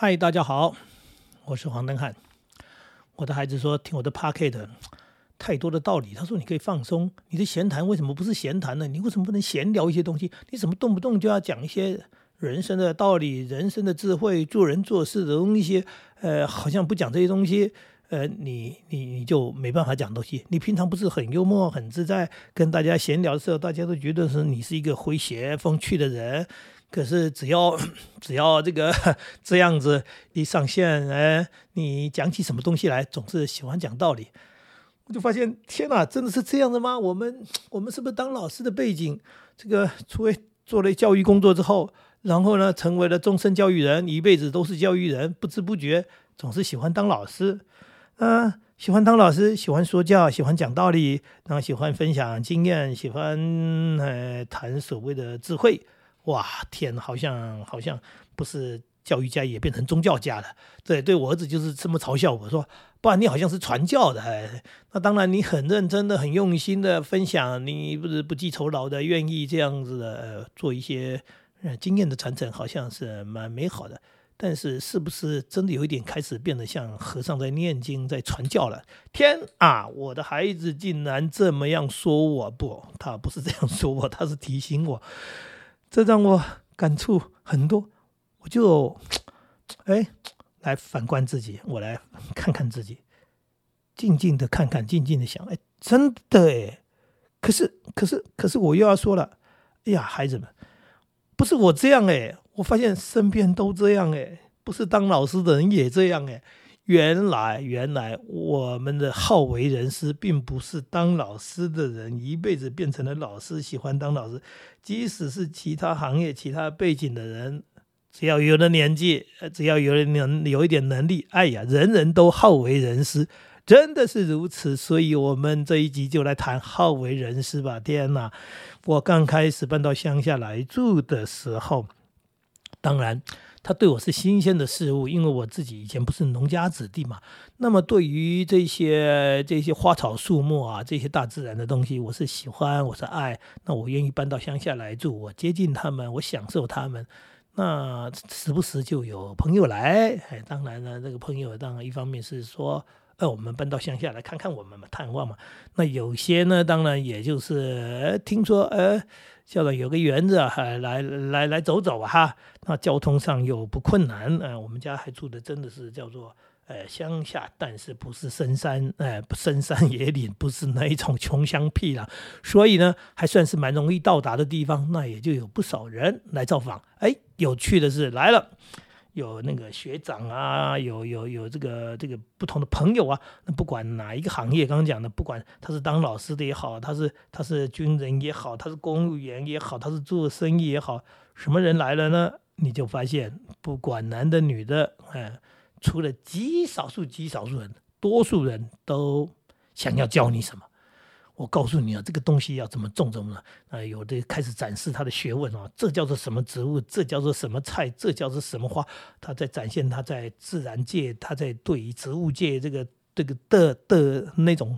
嗨，大家好，我是黄登汉。我的孩子说听我的 p o c k e t 太多的道理，他说你可以放松，你的闲谈为什么不是闲谈呢？你为什么不能闲聊一些东西？你怎么动不动就要讲一些人生的道理、人生的智慧、做人做事的东西？呃，好像不讲这些东西，呃，你你你就没办法讲东西。你平常不是很幽默、很自在，跟大家闲聊的时候，大家都觉得是你是一个诙谐风趣的人。可是只要 只要这个 这样子一上线，哎，你讲起什么东西来，总是喜欢讲道理。我就发现，天哪，真的是这样的吗？我们我们是不是当老师的背景，这个除非做了教育工作之后，然后呢，成为了终身教育人，一辈子都是教育人，不知不觉总是喜欢当老师，嗯，喜欢当老师，喜欢说教，喜欢讲道理，然后喜欢分享经验，喜欢呃谈所谓的智慧。哇天，好像好像不是教育家也变成宗教家了。对，对我儿子就是这么嘲笑我说：“不然你好像是传教的。”，那当然，你很认真的、很用心的分享，你不是不计酬劳的，愿意这样子的做一些经验的传承，好像是蛮美好的。但是，是不是真的有一点开始变得像和尚在念经、在传教了？天啊，我的孩子竟然这么样说我！不，他不是这样说我，他是提醒我。这让我感触很多，我就 哎来反观自己，我来看看自己，静静的看看，静静的想，哎，真的哎，可是可是可是我又要说了，哎呀，孩子们，不是我这样哎，我发现身边都这样哎，不是当老师的人也这样哎。原来，原来我们的好为人师，并不是当老师的人一辈子变成了老师，喜欢当老师。即使是其他行业、其他背景的人，只要有了年纪，只要有了能有一点能力，哎呀，人人都好为人师，真的是如此。所以，我们这一集就来谈好为人师吧。天哪，我刚开始搬到乡下来住的时候，当然。他对我是新鲜的事物，因为我自己以前不是农家子弟嘛。那么对于这些这些花草树木啊，这些大自然的东西，我是喜欢，我是爱。那我愿意搬到乡下来住，我接近他们，我享受他们。那时不时就有朋友来，哎，当然呢，这个朋友当然一方面是说，呃，我们搬到乡下来看看我们嘛，探望嘛。那有些呢，当然也就是听说，呃。校长有个园子啊，来来来走走啊，那交通上又不困难，呃，我们家还住的真的是叫做呃乡下，但是不是深山，呃深山野岭，不是那一种穷乡僻壤，所以呢还算是蛮容易到达的地方，那也就有不少人来造访。哎，有趣的是来了。有那个学长啊，有有有这个这个不同的朋友啊，那不管哪一个行业，刚刚讲的，不管他是当老师的也好，他是他是军人也好，他是公务员也好，他是做生意也好，什么人来了呢？你就发现，不管男的女的，哎，除了极少数极少数人，多数人都想要教你什么。我告诉你啊，这个东西要怎么种，怎么了啊，有的开始展示他的学问啊，这叫做什么植物，这叫做什么菜，这叫做什么花，他在展现他在自然界，他在对于植物界这个这个的的那种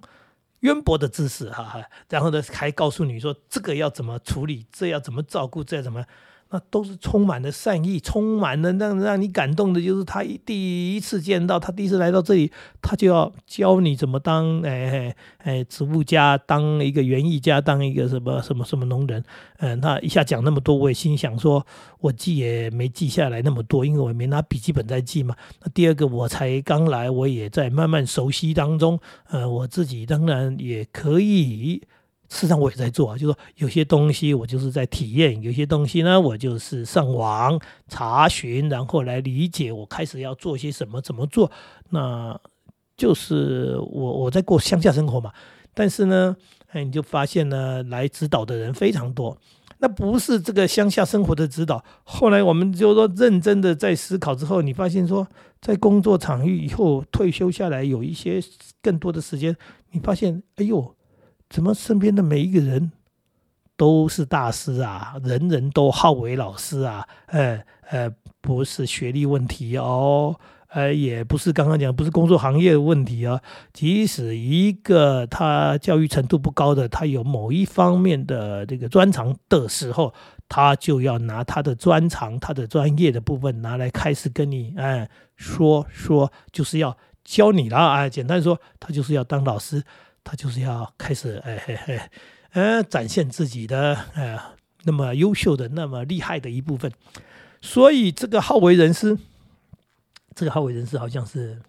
渊博的知识，哈哈，然后呢还告诉你说这个要怎么处理，这要怎么照顾，这要怎么。那都是充满了善意，充满了让让你感动的，就是他第一次见到他，第一次来到这里，他就要教你怎么当哎哎植物家，当一个园艺家，当一个什么什么什么农人。嗯，那一下讲那么多，我也心想说，我记也没记下来那么多，因为我没拿笔记本在记嘛。那第二个，我才刚来，我也在慢慢熟悉当中。呃，我自己当然也可以。事实上我也在做啊，就说有些东西我就是在体验，有些东西呢我就是上网查询，然后来理解我开始要做些什么，怎么做。那就是我我在过乡下生活嘛，但是呢，哎，你就发现呢，来指导的人非常多。那不是这个乡下生活的指导，后来我们就说认真的在思考之后，你发现说在工作场域以后退休下来有一些更多的时间，你发现，哎呦。怎么身边的每一个人都是大师啊，人人都好为老师啊，呃呃，不是学历问题哦。呃，也不是刚刚讲，不是工作行业的问题啊。即使一个他教育程度不高的，他有某一方面的这个专长的时候，他就要拿他的专长、他的专业的部分拿来开始跟你哎说说，就是要教你了啊。简单说，他就是要当老师，他就是要开始哎嘿嘿，呃，展现自己的呃那么优秀的、那么厉害的一部分。所以这个好为人师。这个好为人师好像是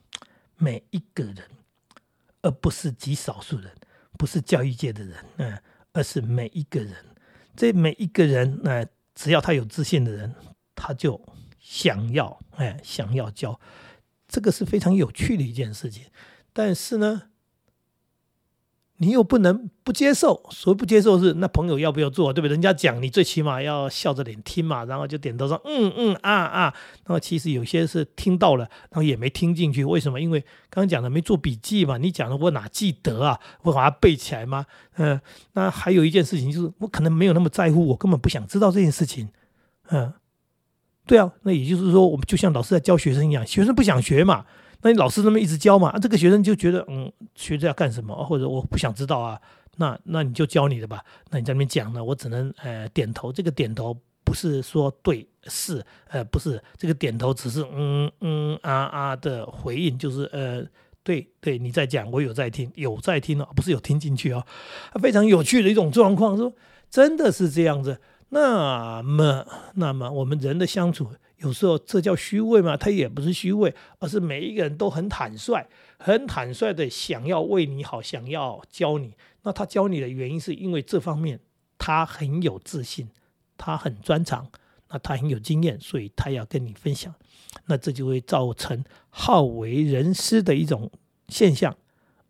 每一个人，而不是极少数人，不是教育界的人，嗯，而是每一个人。这每一个人，那只要他有自信的人，他就想要，哎，想要教。这个是非常有趣的一件事情。但是呢。你又不能不接受，所谓不接受是那朋友要不要做，对不对？人家讲你最起码要笑着脸听嘛，然后就点头说嗯嗯啊啊。那么其实有些是听到了，然后也没听进去，为什么？因为刚刚讲的没做笔记嘛。你讲的我哪记得啊？我把它背起来吗？嗯，那还有一件事情就是我可能没有那么在乎，我根本不想知道这件事情。嗯，对啊，那也就是说，我们就像老师在教学生一样，学生不想学嘛。那你老师那么一直教嘛，这个学生就觉得，嗯，学这要干什么？或者我不想知道啊，那那你就教你的吧。那你在那边讲呢，我只能呃点头。这个点头不是说对是，呃不是，这个点头只是嗯嗯啊啊的回应，就是呃对对，你在讲，我有在听，有在听哦，不是有听进去哦。非常有趣的一种状况，说真的是这样子。那么那么我们人的相处。有时候这叫虚伪嘛？他也不是虚伪，而是每一个人都很坦率、很坦率的想要为你好，想要教你。那他教你的原因是因为这方面他很有自信，他很专长，那他很有经验，所以他要跟你分享。那这就会造成好为人师的一种现象，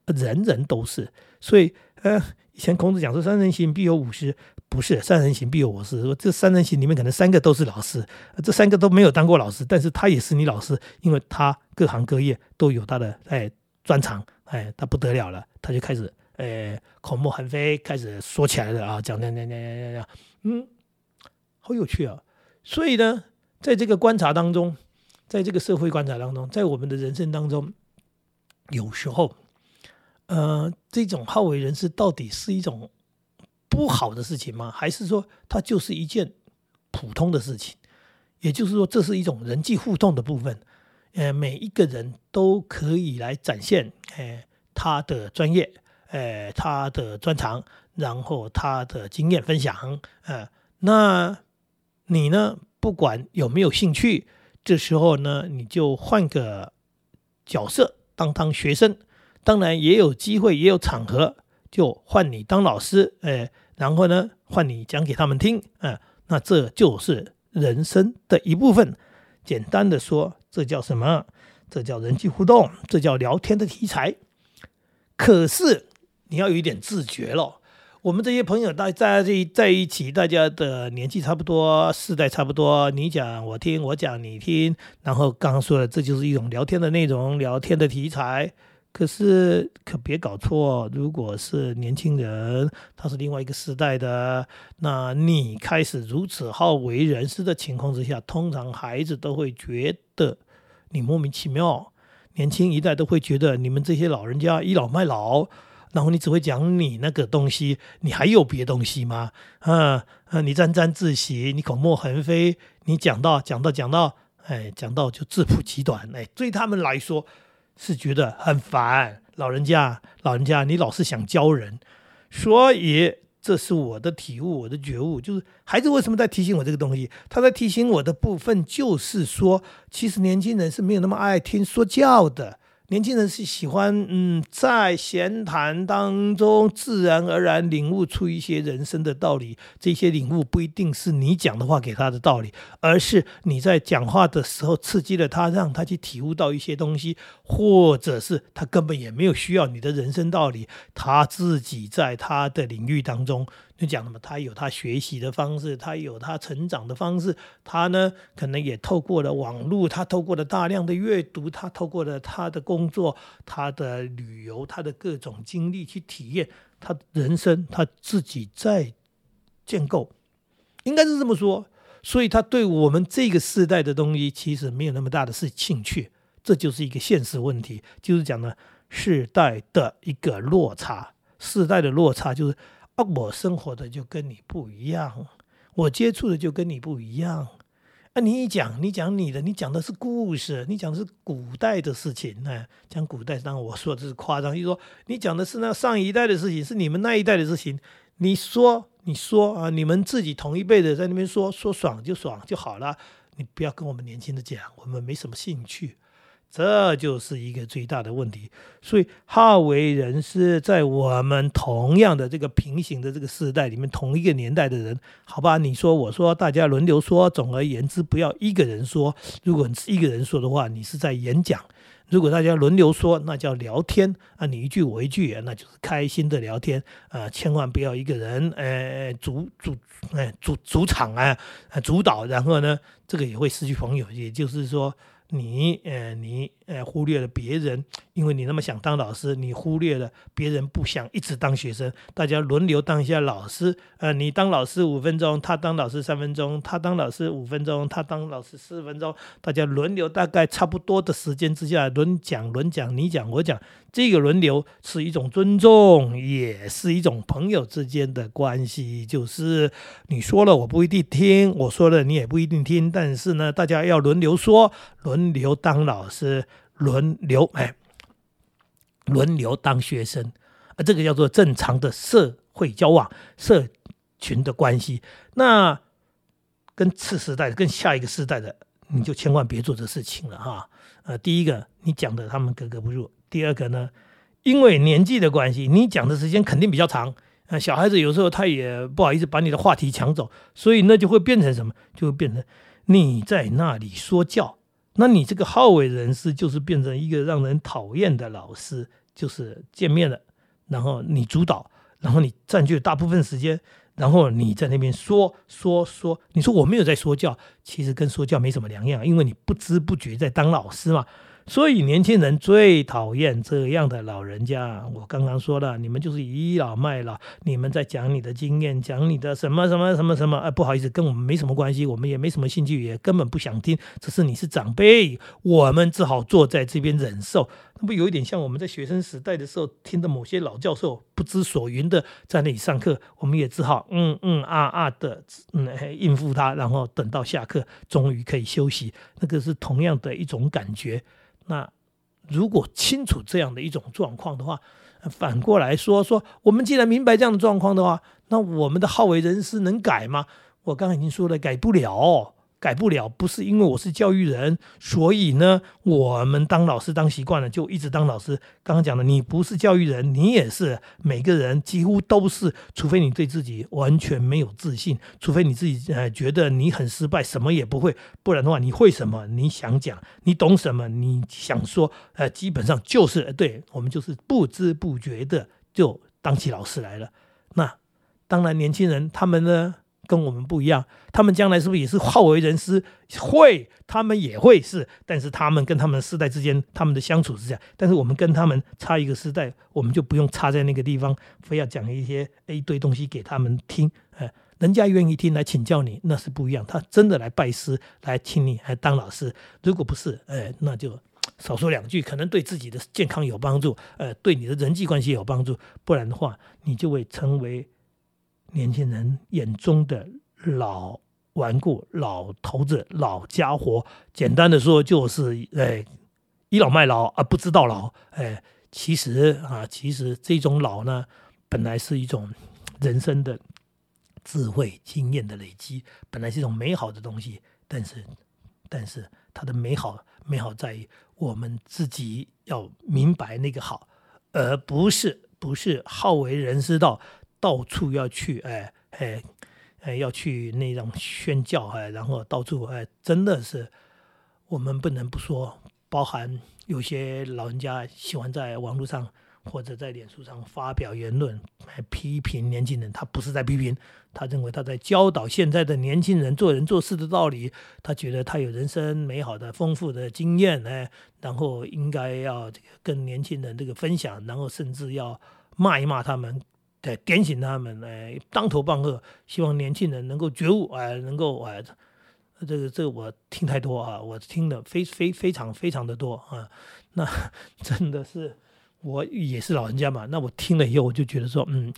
人人都是。所以，呃，以前孔子讲说：“三人行，必有五师。”不是三人行必有我师。说这三人行里面可能三个都是老师，这三个都没有当过老师，但是他也是你老师，因为他各行各业都有他的哎专长，哎他不得了了，他就开始哎口沫横飞，开始说起来了啊，讲讲讲讲讲讲讲，嗯，好有趣啊。所以呢，在这个观察当中，在这个社会观察当中，在我们的人生当中，有时候，呃，这种好为人师到底是一种。不好的事情吗？还是说它就是一件普通的事情？也就是说，这是一种人际互动的部分。呃，每一个人都可以来展现，呃，他的专业，呃，他的专长，然后他的经验分享。呃，那你呢？不管有没有兴趣，这时候呢，你就换个角色，当当学生。当然也有机会，也有场合。就换你当老师，哎，然后呢，换你讲给他们听，啊，那这就是人生的一部分。简单的说，这叫什么？这叫人际互动，这叫聊天的题材。可是你要有一点自觉了。我们这些朋友大在在一起，大家的年纪差不多，世代差不多，你讲我听，我讲你听，然后刚刚说的，这就是一种聊天的内容，聊天的题材。可是可别搞错，如果是年轻人，他是另外一个时代的，那你开始如此好为人师的情况之下，通常孩子都会觉得你莫名其妙，年轻一代都会觉得你们这些老人家倚老卖老，然后你只会讲你那个东西，你还有别东西吗？啊啊，你沾沾自喜，你口沫横飞，你讲到讲到讲到，哎，讲到就自曝其短，哎，对他们来说。是觉得很烦，老人家，老人家，你老是想教人，所以这是我的体悟，我的觉悟，就是孩子为什么在提醒我这个东西？他在提醒我的部分就是说，其实年轻人是没有那么爱听说教的。年轻人是喜欢，嗯，在闲谈当中自然而然领悟出一些人生的道理。这些领悟不一定是你讲的话给他的道理，而是你在讲话的时候刺激了他，让他去体悟到一些东西，或者是他根本也没有需要你的人生道理，他自己在他的领域当中。就讲了嘛，他有他学习的方式，他有他成长的方式，他呢可能也透过了网络，他透过了大量的阅读，他透过了他的工作、他的旅游、他的各种经历去体验他人生，他自己在建构，应该是这么说。所以他对我们这个时代的东西其实没有那么大的是兴趣，这就是一个现实问题，就是讲呢世代的一个落差，世代的落差就是啊，我生活的就跟你不一样，我接触的就跟你不一样。啊，你一讲你讲你的，你讲的是故事，你讲的是古代的事情，哎，讲古代，当然我说的是夸张，就是说你讲的是那上一代的事情，是你们那一代的事情。你说你说啊，你们自己同一辈的在那边说说爽就爽就好了，你不要跟我们年轻的讲，我们没什么兴趣。这就是一个最大的问题，所以好为人师，在我们同样的这个平行的这个时代里面，同一个年代的人，好吧？你说我说，大家轮流说。总而言之，不要一个人说。如果你是一个人说的话，你是在演讲；如果大家轮流说，那叫聊天啊，你一句我一句，那就是开心的聊天啊。千万不要一个人，呃，主主，哎，主主场啊，主导，然后呢，这个也会失去朋友。也就是说。你呃，你呃，忽略了别人，因为你那么想当老师，你忽略了别人不想一直当学生。大家轮流当一下老师，呃，你当老师五分钟，他当老师三分钟，他当老师五分钟，他当老师四分钟，大家轮流，大概差不多的时间之下轮讲轮讲，你讲我讲。这个轮流是一种尊重，也是一种朋友之间的关系。就是你说了，我不一定听；我说了，你也不一定听。但是呢，大家要轮流说，轮流当老师，轮流哎，轮流当学生啊，这个叫做正常的社会交往、社群的关系。那跟次时代、跟下一个时代的，你就千万别做这事情了哈。呃，第一个，你讲的他们格格不入。第二个呢，因为年纪的关系，你讲的时间肯定比较长。啊，小孩子有时候他也不好意思把你的话题抢走，所以那就会变成什么？就会变成你在那里说教。那你这个好为人师，就是变成一个让人讨厌的老师。就是见面了，然后你主导，然后你占据大部分时间，然后你在那边说说说。你说我没有在说教，其实跟说教没什么两样，因为你不知不觉在当老师嘛。所以年轻人最讨厌这样的老人家。我刚刚说了，你们就是倚老卖老，你们在讲你的经验，讲你的什么什么什么什么。哎，不好意思，跟我们没什么关系，我们也没什么兴趣，也根本不想听。只是你是长辈，我们只好坐在这边忍受。那不有一点像我们在学生时代的时候听的某些老教授不知所云的在那里上课，我们也只好嗯嗯啊啊的嗯应付他，然后等到下课，终于可以休息。那个是同样的一种感觉。那如果清楚这样的一种状况的话，反过来说说，我们既然明白这样的状况的话，那我们的好为人师能改吗？我刚才已经说了，改不了。改不了，不是因为我是教育人，所以呢，我们当老师当习惯了，就一直当老师。刚刚讲的，你不是教育人，你也是，每个人几乎都是，除非你对自己完全没有自信，除非你自己呃觉得你很失败，什么也不会，不然的话，你会什么？你想讲，你懂什么？你想说，呃，基本上就是对我们就是不知不觉的就当起老师来了。那当然，年轻人他们呢？跟我们不一样，他们将来是不是也是好为人师？会，他们也会是，但是他们跟他们世代之间，他们的相处是这样。但是我们跟他们差一个时代，我们就不用差在那个地方，非要讲一些一堆东西给他们听。哎，人家愿意听来请教你，那是不一样。他真的来拜师，来请你还当老师。如果不是，哎，那就少说两句，可能对自己的健康有帮助，呃，对你的人际关系有帮助。不然的话，你就会成为。年轻人眼中的老顽固、老头子、老家伙，简单的说就是哎倚老卖老啊，不知道老哎。其实啊，其实这种老呢，本来是一种人生的智慧经验的累积，本来是一种美好的东西。但是，但是它的美好，美好在于我们自己要明白那个好，而不是不是好为人师道。到处要去，哎哎哎，要去那种宣教，哎，然后到处，哎，真的是我们不能不说，包含有些老人家喜欢在网络上或者在脸书上发表言论，批评年轻人。他不是在批评，他认为他在教导现在的年轻人做人做事的道理。他觉得他有人生美好的丰富的经验，哎，然后应该要跟年轻人这个分享，然后甚至要骂一骂他们。对，点醒他们，哎，当头棒喝，希望年轻人能够觉悟，哎，能够哎，这个这个我听太多啊，我听的非非非常非常的多啊，那 真的是我也是老人家嘛，那我听了以后我就觉得说，嗯，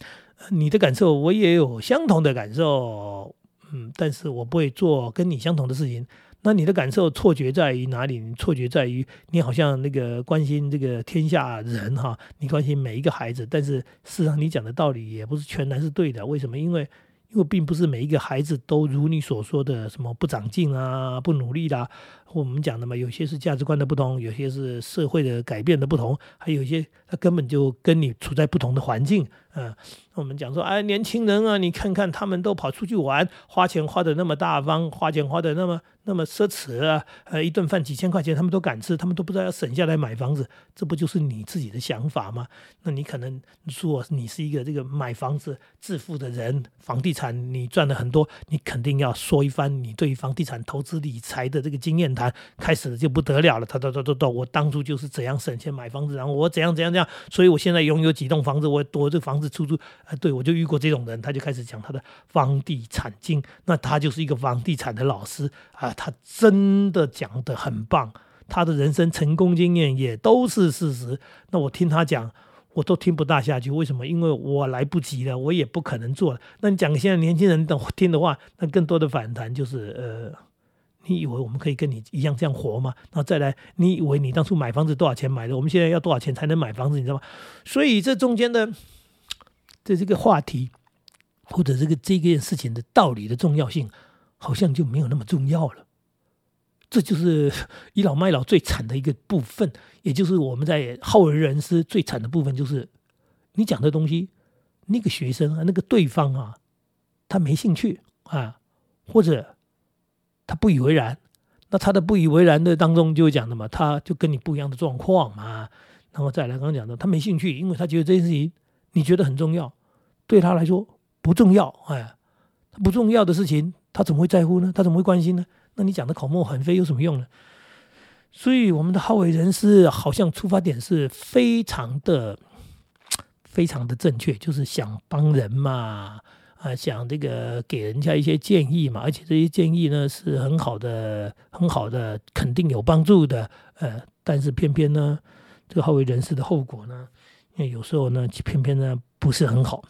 你的感受我也有相同的感受，嗯，但是我不会做跟你相同的事情。那你的感受错觉在于哪里？错觉在于你好像那个关心这个天下人哈，你关心每一个孩子，但是事实上你讲的道理也不是全然是对的。为什么？因为因为并不是每一个孩子都如你所说的什么不长进啊、不努力啦。我们讲的嘛，有些是价值观的不同，有些是社会的改变的不同，还有一些他根本就跟你处在不同的环境。嗯，我们讲说，哎，年轻人啊，你看看他们都跑出去玩，花钱花的那么大方，花钱花的那么那么奢侈啊，呃，一顿饭几千块钱他们都敢吃，他们都不知道要省下来买房子，这不就是你自己的想法吗？那你可能说你是一个这个买房子致富的人，房地产你赚了很多，你肯定要说一番你对于房地产投资理财的这个经验谈。开始就不得了了，他他他他，我当初就是怎样省钱买房子，然后我怎样怎样怎样，所以我现在拥有几栋房子，我我这房子出租，啊，对我就遇过这种人，他就开始讲他的房地产经，那他就是一个房地产的老师啊，他真的讲的很棒，他的人生成功经验也都是事实，那我听他讲，我都听不大下去，为什么？因为我来不及了，我也不可能做了。那你讲现在年轻人等听的话，那更多的反弹就是呃。你以为我们可以跟你一样这样活吗？然后再来，你以为你当初买房子多少钱买的？我们现在要多少钱才能买房子？你知道吗？所以这中间的，这这个话题，或者这个这件事情的道理的重要性，好像就没有那么重要了。这就是倚老卖老最惨的一个部分，也就是我们在好为人师最惨的部分，就是你讲的东西，那个学生啊，那个对方啊，他没兴趣啊，或者。他不以为然，那他的不以为然的当中就讲的嘛，他就跟你不一样的状况嘛，然后再来刚刚讲的，他没兴趣，因为他觉得这件事情你觉得很重要，对他来说不重要，哎，不重要的事情他怎么会在乎呢？他怎么会关心呢？那你讲的口沫横飞有什么用呢？所以我们的好为人师好像出发点是非常的、非常的正确，就是想帮人嘛。啊，想这个给人家一些建议嘛，而且这些建议呢是很好的、很好的，肯定有帮助的。呃，但是偏偏呢，这个好为人师的后果呢，因为有时候呢，偏偏呢不是很好。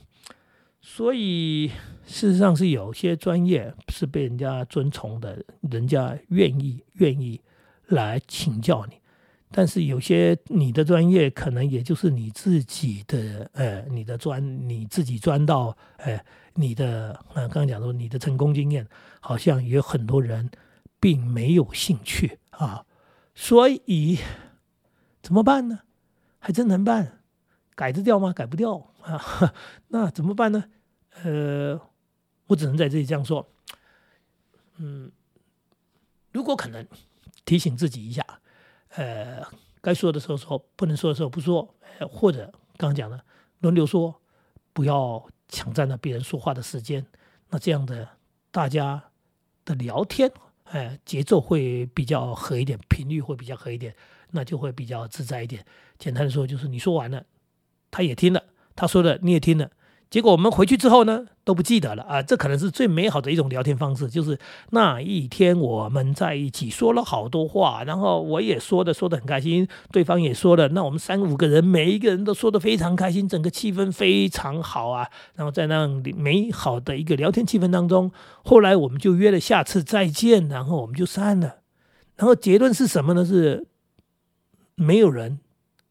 所以事实上是有些专业是被人家尊崇的，人家愿意愿意来请教你。但是有些你的专业可能也就是你自己的，呃，你的专你自己专到，呃，你的，呃，刚刚讲说你的成功经验，好像有很多人并没有兴趣啊，所以怎么办呢？还真能办，改得掉吗？改不掉啊，那怎么办呢？呃，我只能在这里这样说，嗯，如果可能，提醒自己一下。呃，该说的时候说，不能说的时候不说，或者刚刚讲的轮流说，不要抢占了别人说话的时间。那这样的大家的聊天，哎，节奏会比较合一点，频率会比较合一点，那就会比较自在一点。简单的说，就是你说完了，他也听了，他说的你也听了。结果我们回去之后呢，都不记得了啊！这可能是最美好的一种聊天方式，就是那一天我们在一起说了好多话，然后我也说的说的很开心，对方也说了，那我们三五个人每一个人都说的非常开心，整个气氛非常好啊！然后在那美好的一个聊天气氛当中，后来我们就约了下次再见，然后我们就散了。然后结论是什么呢？是没有人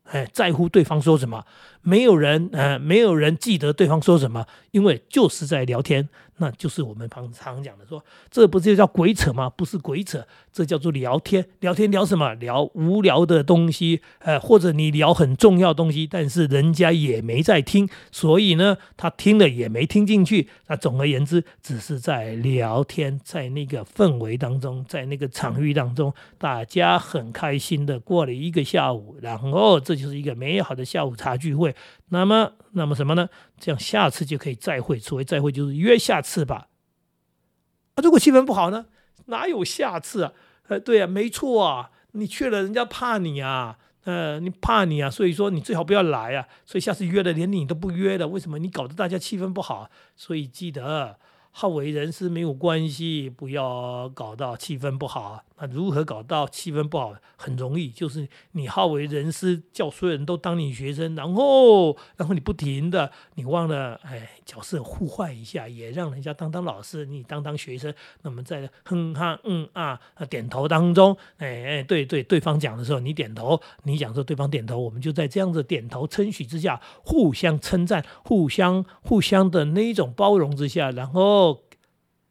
哎在乎对方说什么。没有人，呃，没有人记得对方说什么，因为就是在聊天。那就是我们常常讲的，说这不是叫鬼扯吗？不是鬼扯，这叫做聊天。聊天聊什么？聊无聊的东西，呃，或者你聊很重要东西，但是人家也没在听，所以呢，他听了也没听进去。那总而言之，只是在聊天，在那个氛围当中，在那个场域当中，大家很开心的过了一个下午，然后这就是一个美好的下午茶聚会。那么，那么什么呢？这样下次就可以再会。所谓再会，就是约下次吧。啊，如果气氛不好呢？哪有下次啊？呃，对啊，没错啊。你去了，人家怕你啊。呃，你怕你啊，所以说你最好不要来啊，所以下次约的连你都不约的，为什么？你搞得大家气氛不好，所以记得。好为人师没有关系，不要搞到气氛不好。那如何搞到气氛不好？很容易，就是你好为人师，叫所有人都当你学生，然后，然后你不停的，你忘了，哎，角色互换一下，也让人家当当老师，你当当学生。那么在哼哈嗯啊点头当中，哎哎，对对，对方讲的时候你点头，你讲说对方点头，我们就在这样子点头称许之下，互相称赞，互相互相的那一种包容之下，然后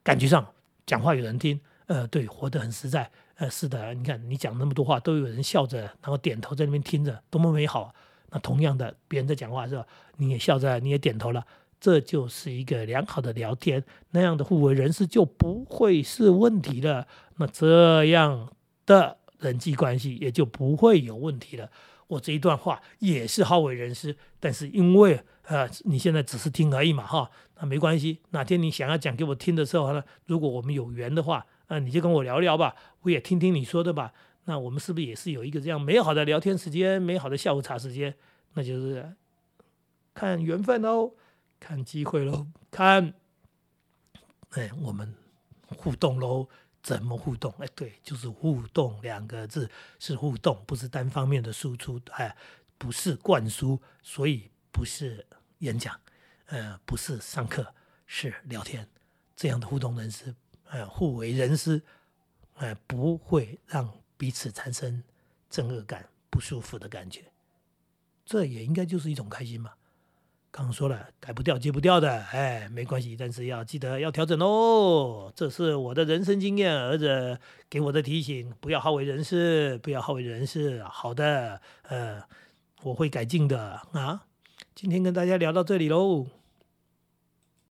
感觉上讲话有人听，呃，对，活得很实在。呃，是的，你看你讲那么多话，都有人笑着，然后点头在那边听着，多么美好。那同样的，别人在讲话是吧？你也笑着，你也点头了，这就是一个良好的聊天，那样的互为人师就不会是问题了。那这样的人际关系也就不会有问题了。我这一段话也是好为人师，但是因为呃，你现在只是听而已嘛，哈，那没关系。哪天你想要讲给我听的时候呢，如果我们有缘的话。那你就跟我聊聊吧，我也听听你说的吧。那我们是不是也是有一个这样美好的聊天时间，美好的下午茶时间？那就是看缘分喽，看机会喽，看哎我们互动喽，怎么互动？哎，对，就是互动两个字是互动，不是单方面的输出，哎，不是灌输，所以不是演讲，呃，不是上课，是聊天，这样的互动人士。呃，互为人师，呃，不会让彼此产生憎恶感、不舒服的感觉，这也应该就是一种开心嘛。刚说了，改不掉、戒不掉的，哎，没关系，但是要记得要调整哦。这是我的人生经验，儿子给我的提醒：不要好为人师，不要好为人师。好的，呃，我会改进的啊。今天跟大家聊到这里喽。